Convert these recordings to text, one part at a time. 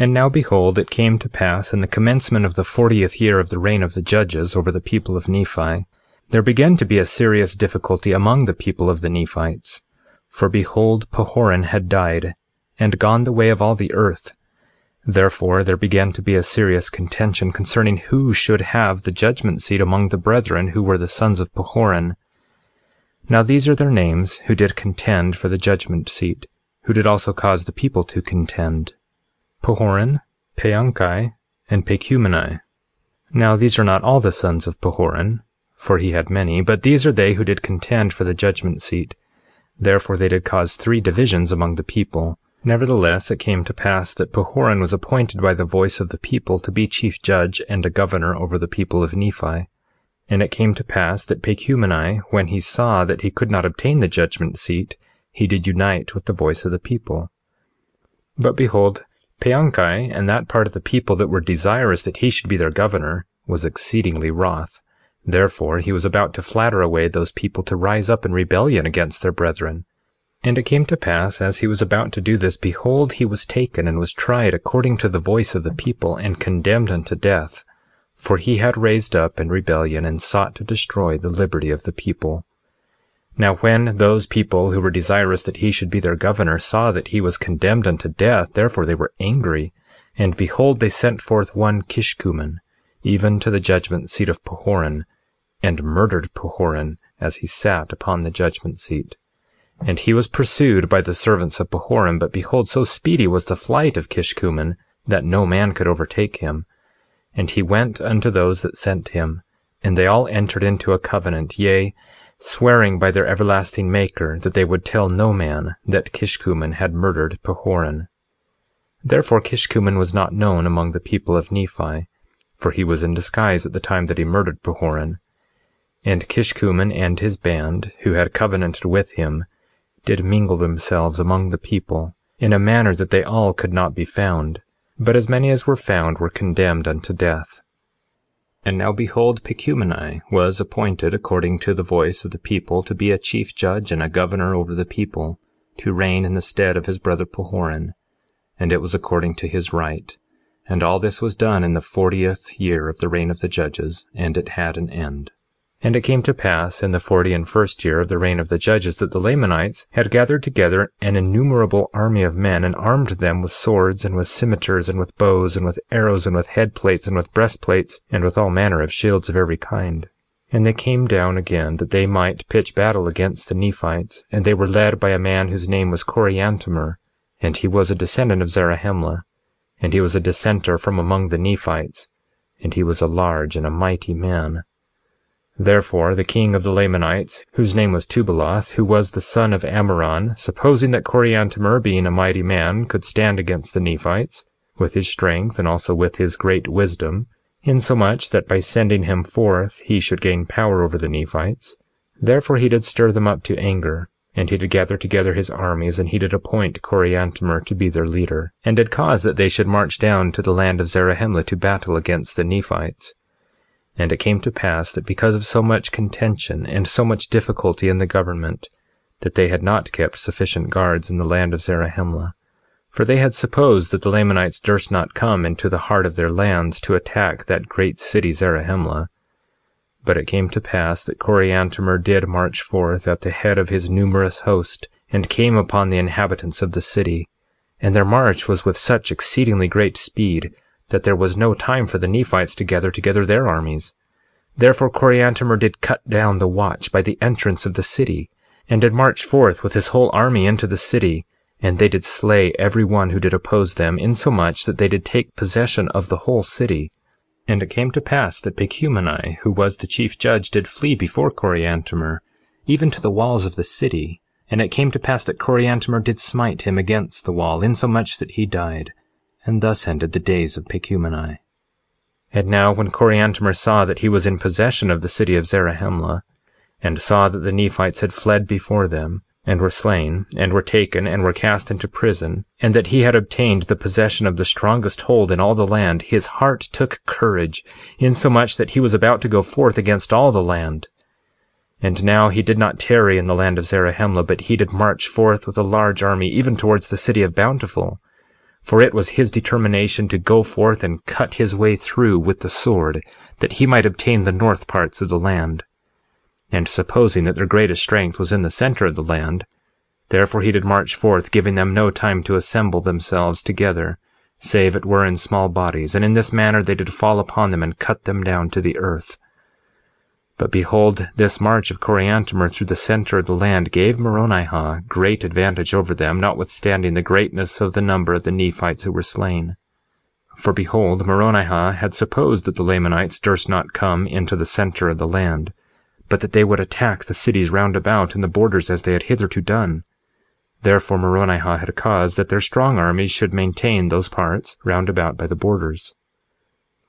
And now behold, it came to pass in the commencement of the fortieth year of the reign of the judges over the people of Nephi, there began to be a serious difficulty among the people of the Nephites. For behold, Pahoran had died, and gone the way of all the earth. Therefore there began to be a serious contention concerning who should have the judgment seat among the brethren who were the sons of Pahoran. Now these are their names who did contend for the judgment seat, who did also cause the people to contend. Pahoran, Paanchi, and Pacumeni. Now these are not all the sons of Pahoran, for he had many, but these are they who did contend for the judgment seat. Therefore they did cause three divisions among the people. Nevertheless, it came to pass that Pahoran was appointed by the voice of the people to be chief judge and a governor over the people of Nephi. And it came to pass that Pacumeni, when he saw that he could not obtain the judgment seat, he did unite with the voice of the people. But behold, Paanchi and that part of the people that were desirous that he should be their governor was exceedingly wroth. Therefore he was about to flatter away those people to rise up in rebellion against their brethren. And it came to pass, as he was about to do this, behold, he was taken and was tried according to the voice of the people, and condemned unto death, for he had raised up in rebellion and sought to destroy the liberty of the people. Now when those people who were desirous that he should be their governor saw that he was condemned unto death, therefore they were angry, and behold, they sent forth one Kishkumen, even to the judgment seat of Pahoran, and murdered Pahoran as he sat upon the judgment seat. And he was pursued by the servants of Pahoran, but behold, so speedy was the flight of Kishkumen that no man could overtake him. And he went unto those that sent him, and they all entered into a covenant, yea, swearing by their everlasting Maker that they would tell no man that Kishkumen had murdered Pahoran. Therefore Kishkumen was not known among the people of Nephi, for he was in disguise at the time that he murdered Pahoran. And Kishkumen and his band, who had covenanted with him, did mingle themselves among the people in a manner that they all could not be found, but as many as were found were condemned unto death. And now behold, Pacumeni was appointed according to the voice of the people to be a chief judge and a governor over the people, to reign in the stead of his brother Pahoran, and it was according to his right. And all this was done in the fortieth year of the reign of the judges, and it had an end. And it came to pass in the forty and first year of the reign of the judges that the Lamanites had gathered together an innumerable army of men, and armed them with swords, and with cimeters, and with bows, and with arrows, and with head plates, and with breastplates, and with all manner of shields of every kind. And they came down again that they might pitch battle against the Nephites, and they were led by a man whose name was Coriantumr, and he was a descendant of Zarahemla, and he was a dissenter from among the Nephites, and he was a large and a mighty man. Therefore the king of the Lamanites, whose name was Tubaloth, who was the son of Ammoron, supposing that Coriantumr, being a mighty man, could stand against the Nephites, with his strength and also with his great wisdom, insomuch that by sending him forth he should gain power over the Nephites, therefore he did stir them up to anger, and he did gather together his armies, and he did appoint Coriantumr to be their leader, and did cause that they should march down to the land of Zarahemla to battle against the Nephites. And it came to pass that because of so much contention and so much difficulty in the government, that they had not kept sufficient guards in the land of Zarahemla. For they had supposed that the Lamanites durst not come into the heart of their lands to attack that great city Zarahemla. But it came to pass that Coriantumr did march forth at the head of his numerous host, and came upon the inhabitants of the city. And their march was with such exceedingly great speed that there was no time for the Nephites to gather together their armies. Therefore Coriantumr did cut down the watch by the entrance of the city, and did march forth with his whole army into the city, and they did slay every one who did oppose them, insomuch that they did take possession of the whole city. And it came to pass that Pacumeni, who was the chief judge, did flee before Coriantumr, even to the walls of the city. And it came to pass that Coriantumr did smite him against the wall, insomuch that he died. And thus ended the days of Pacumeni. And now when Coriantumr saw that he was in possession of the city of Zarahemla, and saw that the Nephites had fled before them, and were slain, and were taken, and were cast into prison, and that he had obtained the possession of the strongest hold in all the land, his heart took courage, insomuch that he was about to go forth against all the land. And now he did not tarry in the land of Zarahemla, but he did march forth with a large army, even towards the city of Bountiful. For it was his determination to go forth and cut his way through with the sword, that he might obtain the north parts of the land. And supposing that their greatest strength was in the center of the land, therefore he did march forth, giving them no time to assemble themselves together, save it were in small bodies, and in this manner they did fall upon them and cut them down to the earth. But behold, this march of Coriantumr through the center of the land gave Moronihah great advantage over them, notwithstanding the greatness of the number of the Nephites who were slain. For behold, Moronihah had supposed that the Lamanites durst not come into the center of the land, but that they would attack the cities round about in the borders as they had hitherto done. Therefore Moronihah had caused that their strong armies should maintain those parts round about by the borders.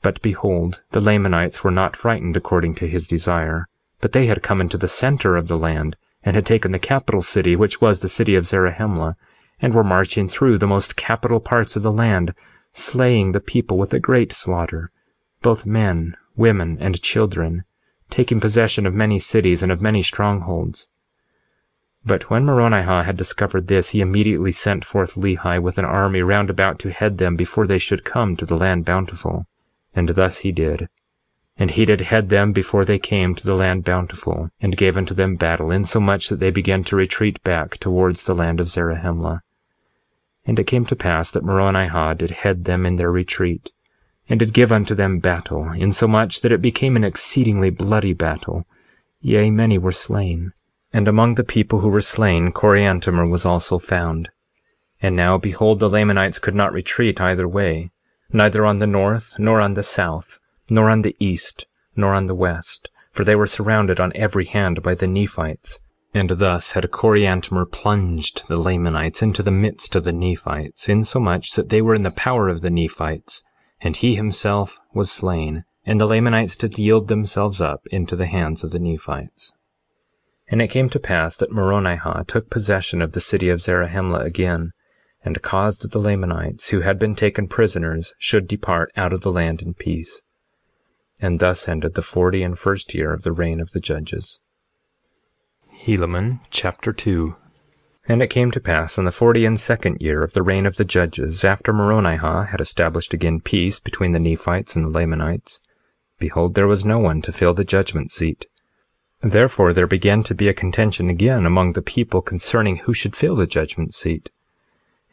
But behold, the Lamanites were not frightened according to his desire, but they had come into the center of the land, and had taken the capital city, which was the city of Zarahemla, and were marching through the most capital parts of the land, slaying the people with a great slaughter, both men, women, and children, taking possession of many cities and of many strongholds. But when Moronihah had discovered this, he immediately sent forth Lehi with an army round about to head them before they should come to the land Bountiful. And thus he did. And he did head them before they came to the land Bountiful, and gave unto them battle, insomuch that they began to retreat back towards the land of Zarahemla. And it came to pass that Moronihah did head them in their retreat, and did give unto them battle, insomuch that it became an exceedingly bloody battle; yea, many were slain. And among the people who were slain Coriantumr was also found. And now behold, the Lamanites could not retreat either way neither on the north, nor on the south, nor on the east, nor on the west, for they were surrounded on every hand by the Nephites. And thus had Coriantumr plunged the Lamanites into the midst of the Nephites, insomuch that they were in the power of the Nephites, and he himself was slain, and the Lamanites did yield themselves up into the hands of the Nephites. And it came to pass that Moronihah took possession of the city of Zarahemla again, and caused the Lamanites, who had been taken prisoners, should depart out of the land in peace. And thus ended the forty and first year of the reign of the judges. Helaman chapter 2 And it came to pass in the forty and second year of the reign of the judges, after Moronihah had established again peace between the Nephites and the Lamanites, behold, there was no one to fill the judgment seat. Therefore there began to be a contention again among the people concerning who should fill the judgment seat.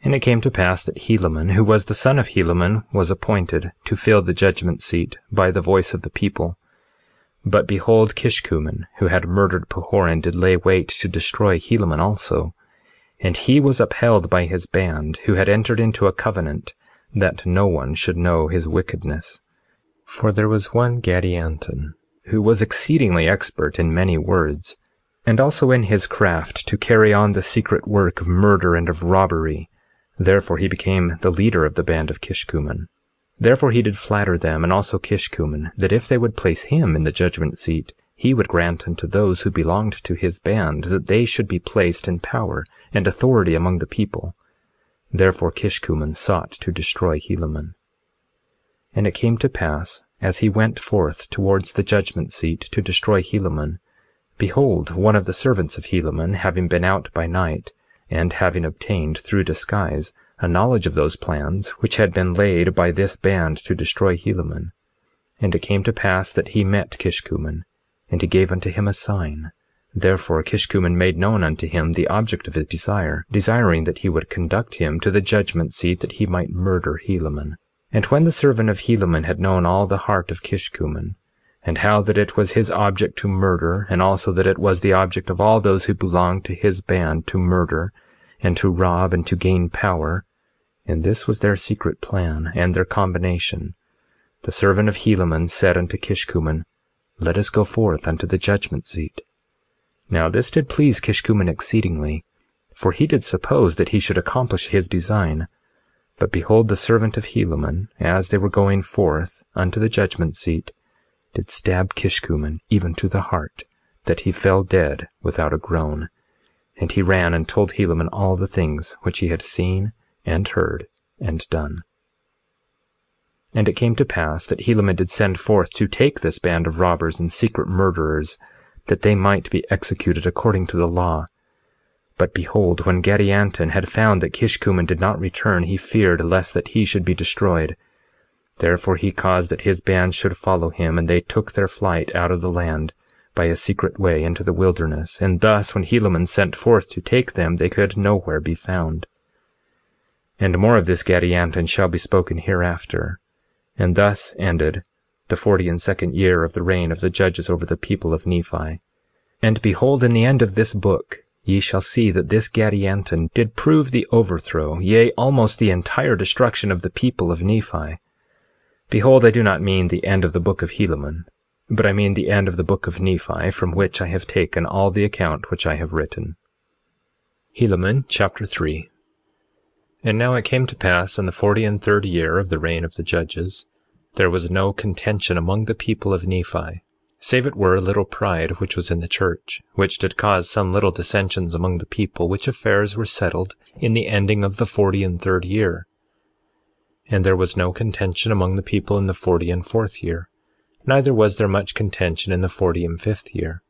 And it came to pass that Helaman, who was the son of Helaman, was appointed to fill the judgment seat by the voice of the people. But behold, Kishkumen, who had murdered Pahoran, did lay wait to destroy Helaman also. And he was upheld by his band, who had entered into a covenant that no one should know his wickedness. For there was one Gadianton, who was exceedingly expert in many words, and also in his craft to carry on the secret work of murder and of robbery Therefore he became the leader of the band of Kishkumen. Therefore he did flatter them, and also Kishkumen, that if they would place him in the judgment seat, he would grant unto those who belonged to his band that they should be placed in power and authority among the people. Therefore Kishkumen sought to destroy Helaman. And it came to pass, as he went forth towards the judgment seat to destroy Helaman, behold, one of the servants of Helaman, having been out by night, and having obtained through disguise a knowledge of those plans which had been laid by this band to destroy Helaman. And it came to pass that he met Kishkumen, and he gave unto him a sign, Therefore Kishkumen made known unto him the object of his desire, desiring that he would conduct him to the judgment seat that he might murder Helaman. And when the servant of Helaman had known all the heart of Kishkumen, and how that it was his object to murder, and also that it was the object of all those who belonged to his band to murder, and to rob, and to gain power, and this was their secret plan and their combination, the servant of Helaman said unto Kishkumen, Let us go forth unto the judgment seat. Now this did please Kishkumen exceedingly, for he did suppose that he should accomplish his design. But behold, the servant of Helaman, as they were going forth unto the judgment seat, did stab Kishkumen even to the heart, that he fell dead without a groan. And he ran and told Helaman all the things which he had seen and heard and done. And it came to pass that Helaman did send forth to take this band of robbers and secret murderers, that they might be executed according to the law. But behold, when Gadianton had found that Kishkumen did not return, he feared lest that he should be destroyed. Therefore he caused that his band should follow him, and they took their flight out of the land by a secret way into the wilderness. And thus, when Helaman sent forth to take them, they could nowhere be found. And more of this Gadianton shall be spoken hereafter. And thus ended the forty and second year of the reign of the judges over the people of Nephi. And behold, in the end of this book ye shall see that this Gadianton did prove the overthrow, yea, almost the entire destruction of the people of Nephi. Behold, I do not mean the end of the book of Helaman, but I mean the end of the book of Nephi, from which I have taken all the account which I have written. Helaman chapter 3 And now it came to pass in the forty and third year of the reign of the judges, there was no contention among the people of Nephi, save it were a little pride which was in the church, which did cause some little dissensions among the people, which affairs were settled in the ending of the forty and third year. And there was no contention among the people in the forty and fourth year, neither was there much contention in the forty and fifth year.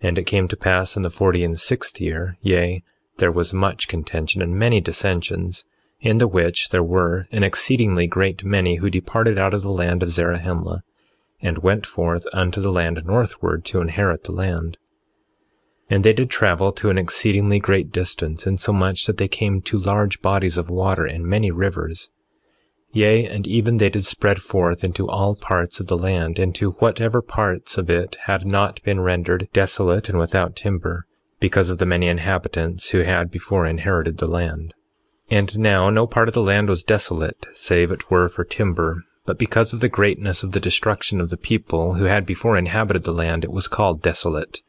And it came to pass in the forty and sixth year, yea, there was much contention and many dissensions, in the which there were an exceedingly great many who departed out of the land of Zarahemla, and went forth unto the land northward to inherit the land. And they did travel to an exceedingly great distance, insomuch that they came to large bodies of water and many rivers. Yea, and even they did spread forth into all parts of the land, into whatever parts of it had not been rendered desolate and without timber, because of the many inhabitants who had before inherited the land. And now no part of the land was desolate, save it were for timber; but because of the greatness of the destruction of the people who had before inhabited the land, it was called desolate.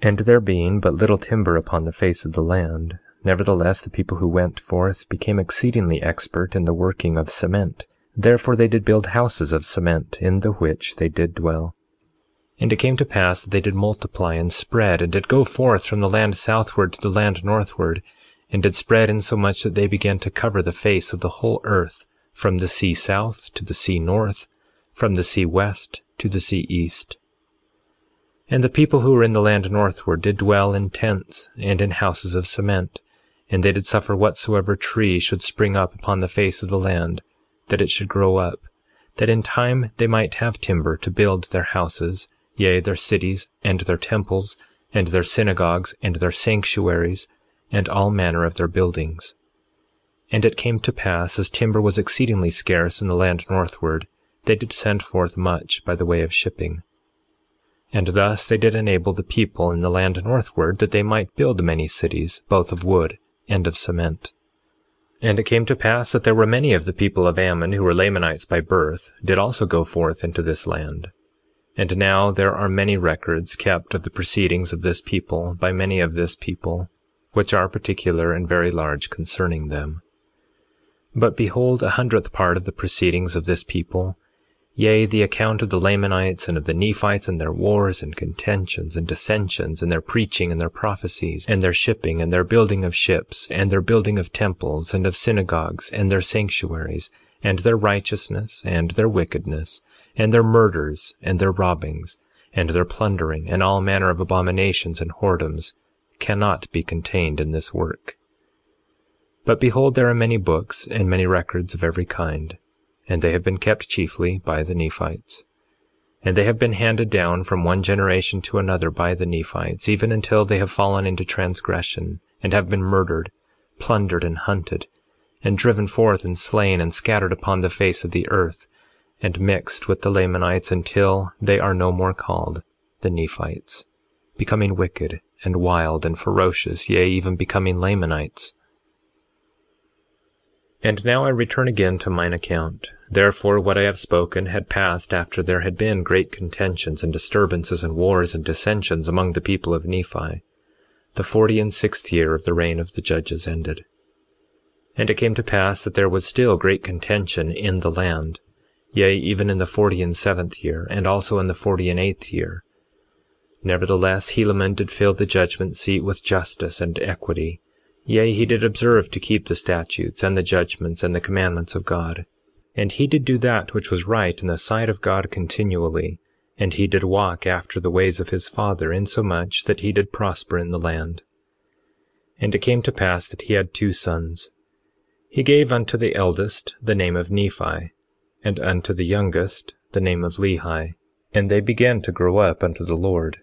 And there being but little timber upon the face of the land, nevertheless the people who went forth became exceedingly expert in the working of cement; therefore they did build houses of cement, in the which they did dwell. And it came to pass that they did multiply and spread, and did go forth from the land southward to the land northward and did spread insomuch that they began to cover the face of the whole earth, from the sea south to the sea north, from the sea west to the sea east. And the people who were in the land northward did dwell in tents and in houses of cement, and they did suffer whatsoever tree should spring up upon the face of the land, that it should grow up, that in time they might have timber to build their houses, yea, their cities, and their temples, and their synagogues, and their sanctuaries, and all manner of their buildings. And it came to pass, as timber was exceedingly scarce in the land northward, they did send forth much by the way of shipping. And thus they did enable the people in the land northward that they might build many cities, both of wood and of cement. And it came to pass that there were many of the people of Ammon, who were Lamanites by birth, did also go forth into this land. And now there are many records kept of the proceedings of this people by many of this people, which are particular and very large concerning them. But behold, a hundredth part of the proceedings of this people, yea, the account of the Lamanites and of the Nephites and their wars and contentions and dissensions, and their preaching and their prophecies, and their shipping and their building of ships, and their building of temples and of synagogues, and their sanctuaries, and their righteousness and their wickedness, and their murders and their robbings, and their plundering, and all manner of abominations and whoredoms, cannot be contained in this work. But behold, there are many books and many records of every kind, and they have been kept chiefly by the Nephites. and they have been handed down from one generation to another by the Nephites, even until they have fallen into transgression, and have been murdered, plundered, and hunted, and driven forth, and slain, and scattered upon the face of the earth, and mixed with the Lamanites until they are no more called the Nephites, becoming wicked and wild and ferocious, yea, even becoming Lamanites. And now I return again to mine account. Therefore, what I have spoken had passed after there had been great contentions and disturbances and wars and dissensions among the people of Nephi. The forty and sixth year of the reign of the judges ended. And it came to pass that there was still great contention in the land, yea, even in the forty and seventh year, and also in the forty and eighth year. Nevertheless, Helaman did fill the judgment seat with justice and equity Yea, he did observe to keep the statutes, and the judgments, and the commandments of God. And he did do that which was right in the sight of God continually, and he did walk after the ways of his father, insomuch that he did prosper in the land. And it came to pass that he had two sons. He gave unto the eldest the name of Nephi, and unto the youngest the name of Lehi. And they began to grow up unto the Lord.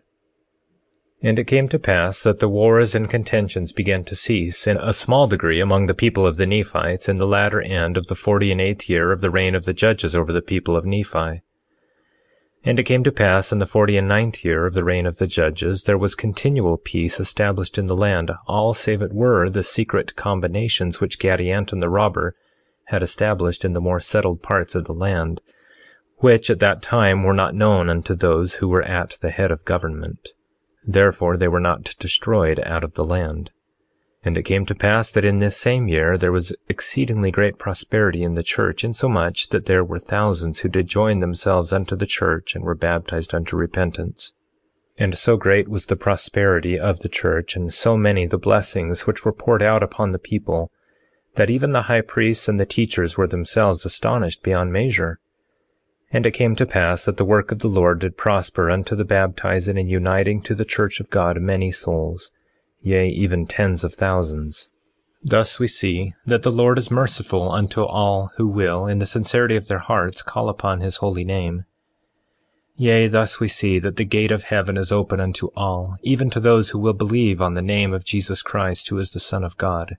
And it came to pass that the wars and contentions began to cease in a small degree among the people of the Nephites in the latter end of the forty and eighth year of the reign of the judges over the people of Nephi. And it came to pass in the forty and ninth year of the reign of the judges there was continual peace established in the land, all save it were the secret combinations which Gadianton the robber had established in the more settled parts of the land, which at that time were not known unto those who were at the head of government. Therefore they were not destroyed out of the land. And it came to pass that in this same year there was exceedingly great prosperity in the church, insomuch that there were thousands who did join themselves unto the church and were baptized unto repentance. And so great was the prosperity of the church, and so many the blessings which were poured out upon the people, that even the high priests and the teachers were themselves astonished beyond measure. And it came to pass that the work of the Lord did prosper unto the baptizing and uniting to the church of God many souls, yea, even tens of thousands. Thus we see that the Lord is merciful unto all who will, in the sincerity of their hearts, call upon his holy name. Yea, thus we see that the gate of heaven is open unto all, even to those who will believe on the name of Jesus Christ, who is the Son of God.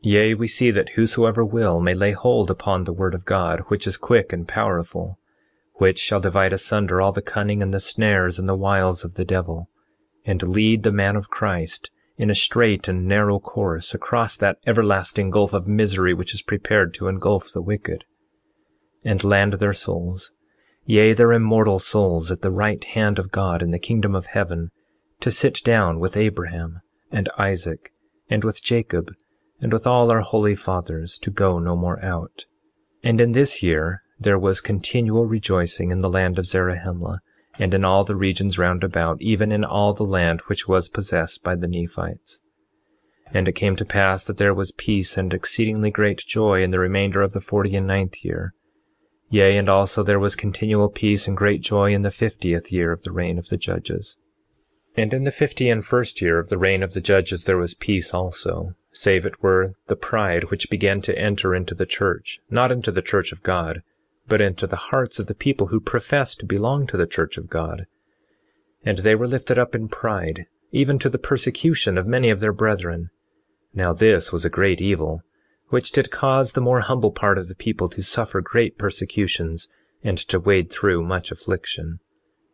Yea, we see that whosoever will may lay hold upon the word of God, which is quick and powerful, which shall divide asunder all the cunning and the snares and the wiles of the devil, and lead the man of Christ in a straight and narrow course across that everlasting gulf of misery which is prepared to engulf the wicked, and land their souls, yea, their immortal souls, at the right hand of God in the kingdom of heaven, to sit down with Abraham and Isaac and with Jacob and with all our holy fathers, to go no more out. And in this year there was continual rejoicing in the land of Zarahemla, and in all the regions round about, even in all the land which was possessed by the Nephites. And it came to pass that there was peace and exceedingly great joy in the remainder of the forty and ninth year. Yea, and also there was continual peace and great joy in the fiftieth year of the reign of the judges. And in the fifty and first year of the reign of the judges there was peace also, save it were the pride which began to enter into the church, not into the church of God, but into the hearts of the people who professed to belong to the church of God. And they were lifted up in pride, even to the persecution of many of their brethren. Now this was a great evil, which did cause the more humble part of the people to suffer great persecutions, and to wade through much affliction.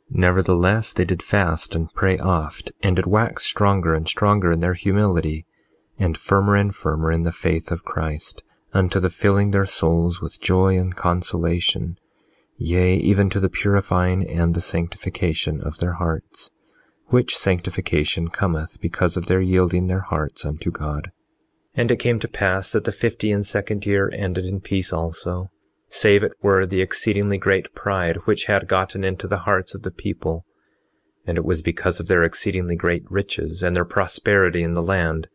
Nevertheless, they did fast and pray oft, and did wax stronger and stronger in their humility, and firmer and firmer in the faith of Christ unto the filling their souls with joy and consolation, yea, even to the purifying and the sanctification of their hearts, which sanctification cometh because of their yielding their hearts unto God. And it came to pass that the fifty and second year ended in peace also, save it were the exceedingly great pride which had gotten into the hearts of the people, and it was because of their exceedingly great riches and their prosperity in the land,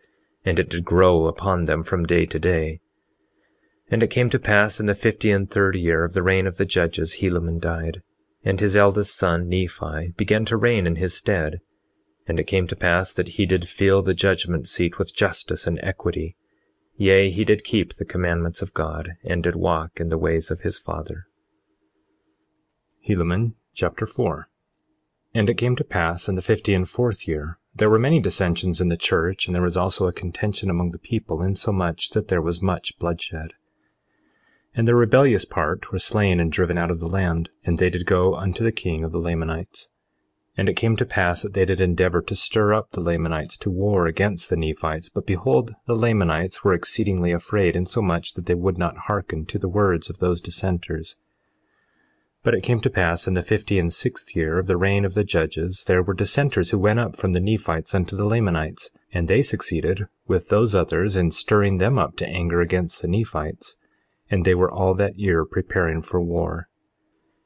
and it did grow upon them from day to day. And it came to pass in the fifty and third year of the reign of the judges, Helaman died, and his eldest son, Nephi, began to reign in his stead. And it came to pass that he did fill the judgment seat with justice and equity; yea, he did keep the commandments of God, and did walk in the ways of his father. Helaman Chapter 4 4:1 And it came to pass in the fifty and fourth year, there were many dissensions in the church, and there was also a contention among the people, insomuch that there was much bloodshed. 4:2 And the rebellious part were slain and driven out of the land, and they did go unto the king of the Lamanites. 4:3 And it came to pass that they did endeavor to stir up the Lamanites to war against the Nephites; but behold, the Lamanites were exceedingly afraid, insomuch that they would not hearken to the words of those dissenters. 4:4 But it came to pass in the fifty and sixth year of the reign of the judges, there were dissenters who went up from the Nephites unto the Lamanites, and they succeeded with those others in stirring them up to anger against the Nephites; and they were all that year preparing for war.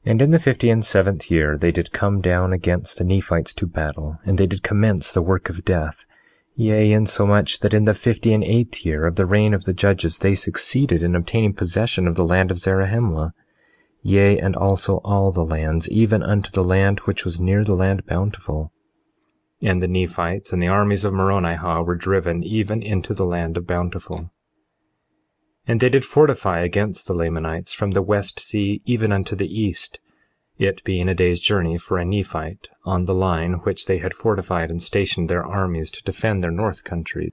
4:5 And in the fifty and seventh year they did come down against the Nephites to battle, and they did commence the work of death; yea, insomuch that in the fifty and eighth year of the reign of the judges they succeeded in obtaining possession of the land of Zarahemla, yea, and also all the lands, even unto the land which was near the land Bountiful. 4:6 And the Nephites and the armies of Moronihah were driven even into the land of Bountiful. 4:7 And they did fortify against the Lamanites from the west sea even unto the east, it being a day's journey for a Nephite, on the line which they had fortified and stationed their armies to defend their north country.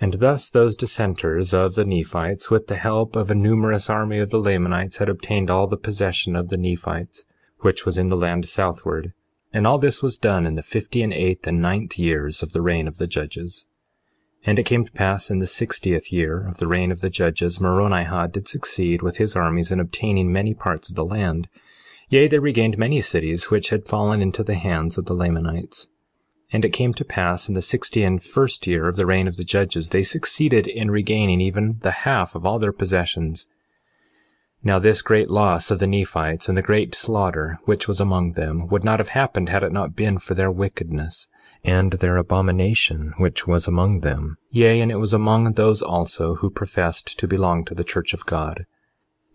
And thus those dissenters of the Nephites, with the help of a numerous army of the Lamanites, had obtained all the possession of the Nephites, which was in the land southward. And all this was done in the fifty and eighth and ninth years of the reign of the judges. 4:9 And it came to pass in the sixtieth year of the reign of the judges, Moronihah did succeed with his armies in obtaining many parts of the land; yea, they regained many cities which had fallen into the hands of the Lamanites. 4:10 And it came to pass in the sixty and first year of the reign of the judges, they succeeded in regaining even the half of all their possessions. Now this great loss of the Nephites, and the great slaughter which was among them, would not have happened had it not been for their wickedness, and their abomination which was among them; yea, and it was among those also who professed to belong to the church of God.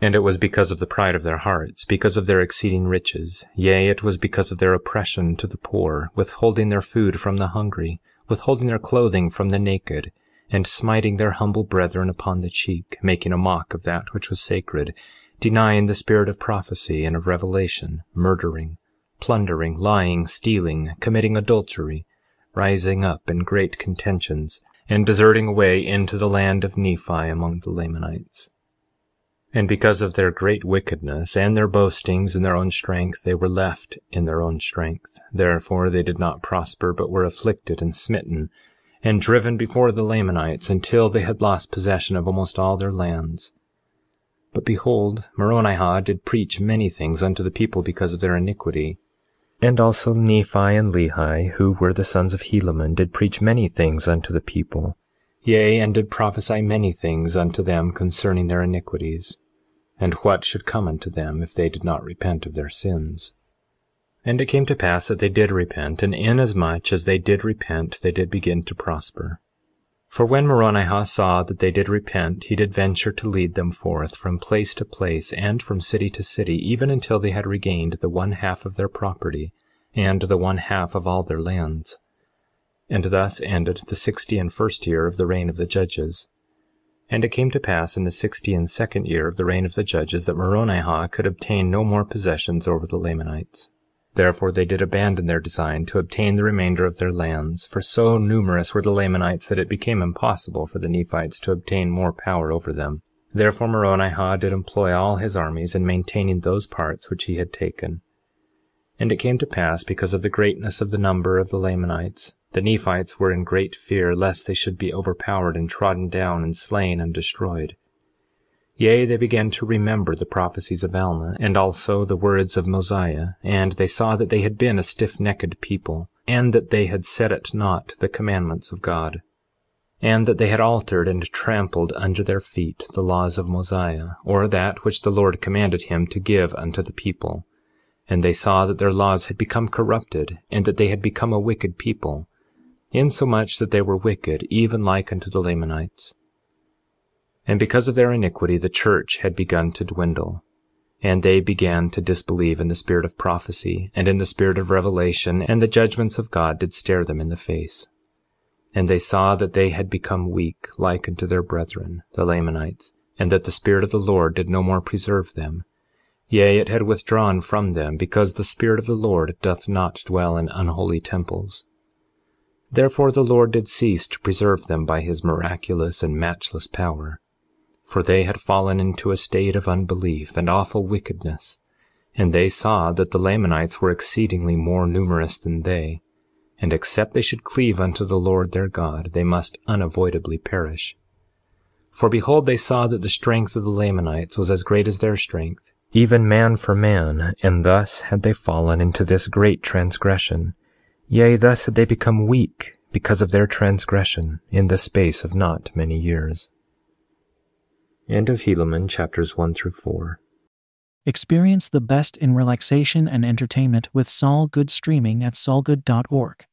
And it was because of the pride of their hearts, because of their exceeding riches; yea, it was because of their oppression to the poor, withholding their food from the hungry, withholding their clothing from the naked, and smiting their humble brethren upon the cheek, making a mock of that which was sacred, denying the spirit of prophecy and of revelation, murdering, plundering, lying, stealing, committing adultery, rising up in great contentions, and deserting away into the land of Nephi among the Lamanites. And because of their great wickedness and their boastings in their own strength, they were left in their own strength; therefore they did not prosper, but were afflicted and smitten, and driven before the Lamanites until they had lost possession of almost all their lands. 4:9 But behold, Moronihah did preach many things unto the people because of their iniquity. 4:10 And also Nephi and Lehi, who were the sons of Helaman, did preach many things unto the people, yea, and did prophesy many things unto them concerning their iniquities, and what should come unto them if they did not repent of their sins. 4:11 And it came to pass that they did repent, and inasmuch as they did repent they did begin to prosper. For when Moronihah saw that they did repent, he did venture to lead them forth from place to place, and from city to city, even until they had regained the one half of their property, and the one half of all their lands. And thus ended the sixty and first year of the reign of the judges. 4:12 And it came to pass in the sixty and second year of the reign of the judges that Moronihah could obtain no more possessions over the Lamanites. Therefore they did abandon their design to obtain the remainder of their lands, for so numerous were the Lamanites that it became impossible for the Nephites to obtain more power over them. Therefore Moronihah did employ all his armies in maintaining those parts which he had taken. 4:13 And it came to pass, because of the greatness of the number of the Lamanites, the Nephites were in great fear lest they should be overpowered and trodden down and slain and destroyed. Yea, they began to remember the prophecies of Alma, and also the words of Mosiah, and they saw that they had been a stiffnecked people, and that they had set at naught the commandments of God, and that they had altered and trampled under their feet the laws of Mosiah, or that which the Lord commanded him to give unto the people. And they saw that their laws had become corrupted, and that they had become a wicked people, insomuch that they were wicked, even like unto the Lamanites. And because of their iniquity the church had begun to dwindle, and they began to disbelieve in the spirit of prophecy and in the spirit of revelation, and the judgments of God did stare them in the face. And they saw that they had become weak like unto their brethren, the Lamanites, and that the Spirit of the Lord did no more preserve them. Yea, it had withdrawn from them, because the Spirit of the Lord doth not dwell in unholy temples. Therefore the Lord did cease to preserve them by his miraculous and matchless power, for they had fallen into a state of unbelief and awful wickedness, and they saw that the Lamanites were exceedingly more numerous than they, and except they should cleave unto the Lord their God they must unavoidably perish. For behold, they saw that the strength of the Lamanites was as great as their strength, even man for man, and thus had they fallen into this great transgression; yea, thus had they become weak because of their transgression, in the space of not many years. End of Helaman chapters 1 through 4. Experience the best in relaxation and entertainment with Sol Good streaming at solgood.org.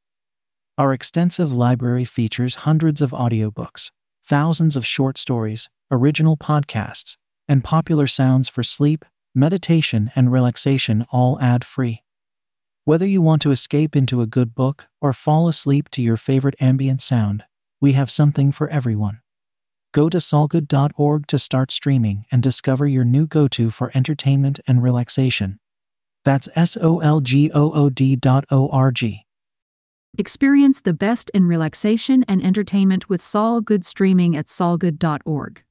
Our extensive library features hundreds of audiobooks, thousands of short stories, original podcasts, and popular sounds for sleep, meditation, and relaxation all ad free. Whether you want to escape into a good book or fall asleep to your favorite ambient sound, we have something for everyone. Go to solgood.org to start streaming and discover your new go to for entertainment and relaxation. That's S O L G O O D dot O R G. Experience the best in relaxation and entertainment with Sol Good streaming at solgood.org.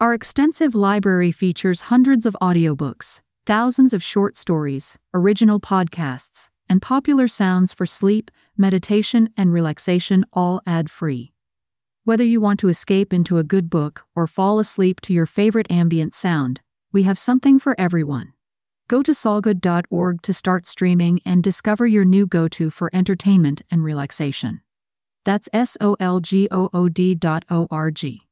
Our extensive library features hundreds of audiobooks, thousands of short stories, original podcasts, and popular sounds for sleep, meditation, and relaxation, all ad free. Whether you want to escape into a good book or fall asleep to your favorite ambient sound, we have something for everyone. Go to solgood.org to start streaming and discover your new go to for entertainment and relaxation. That's S O L G O O D dot O R G.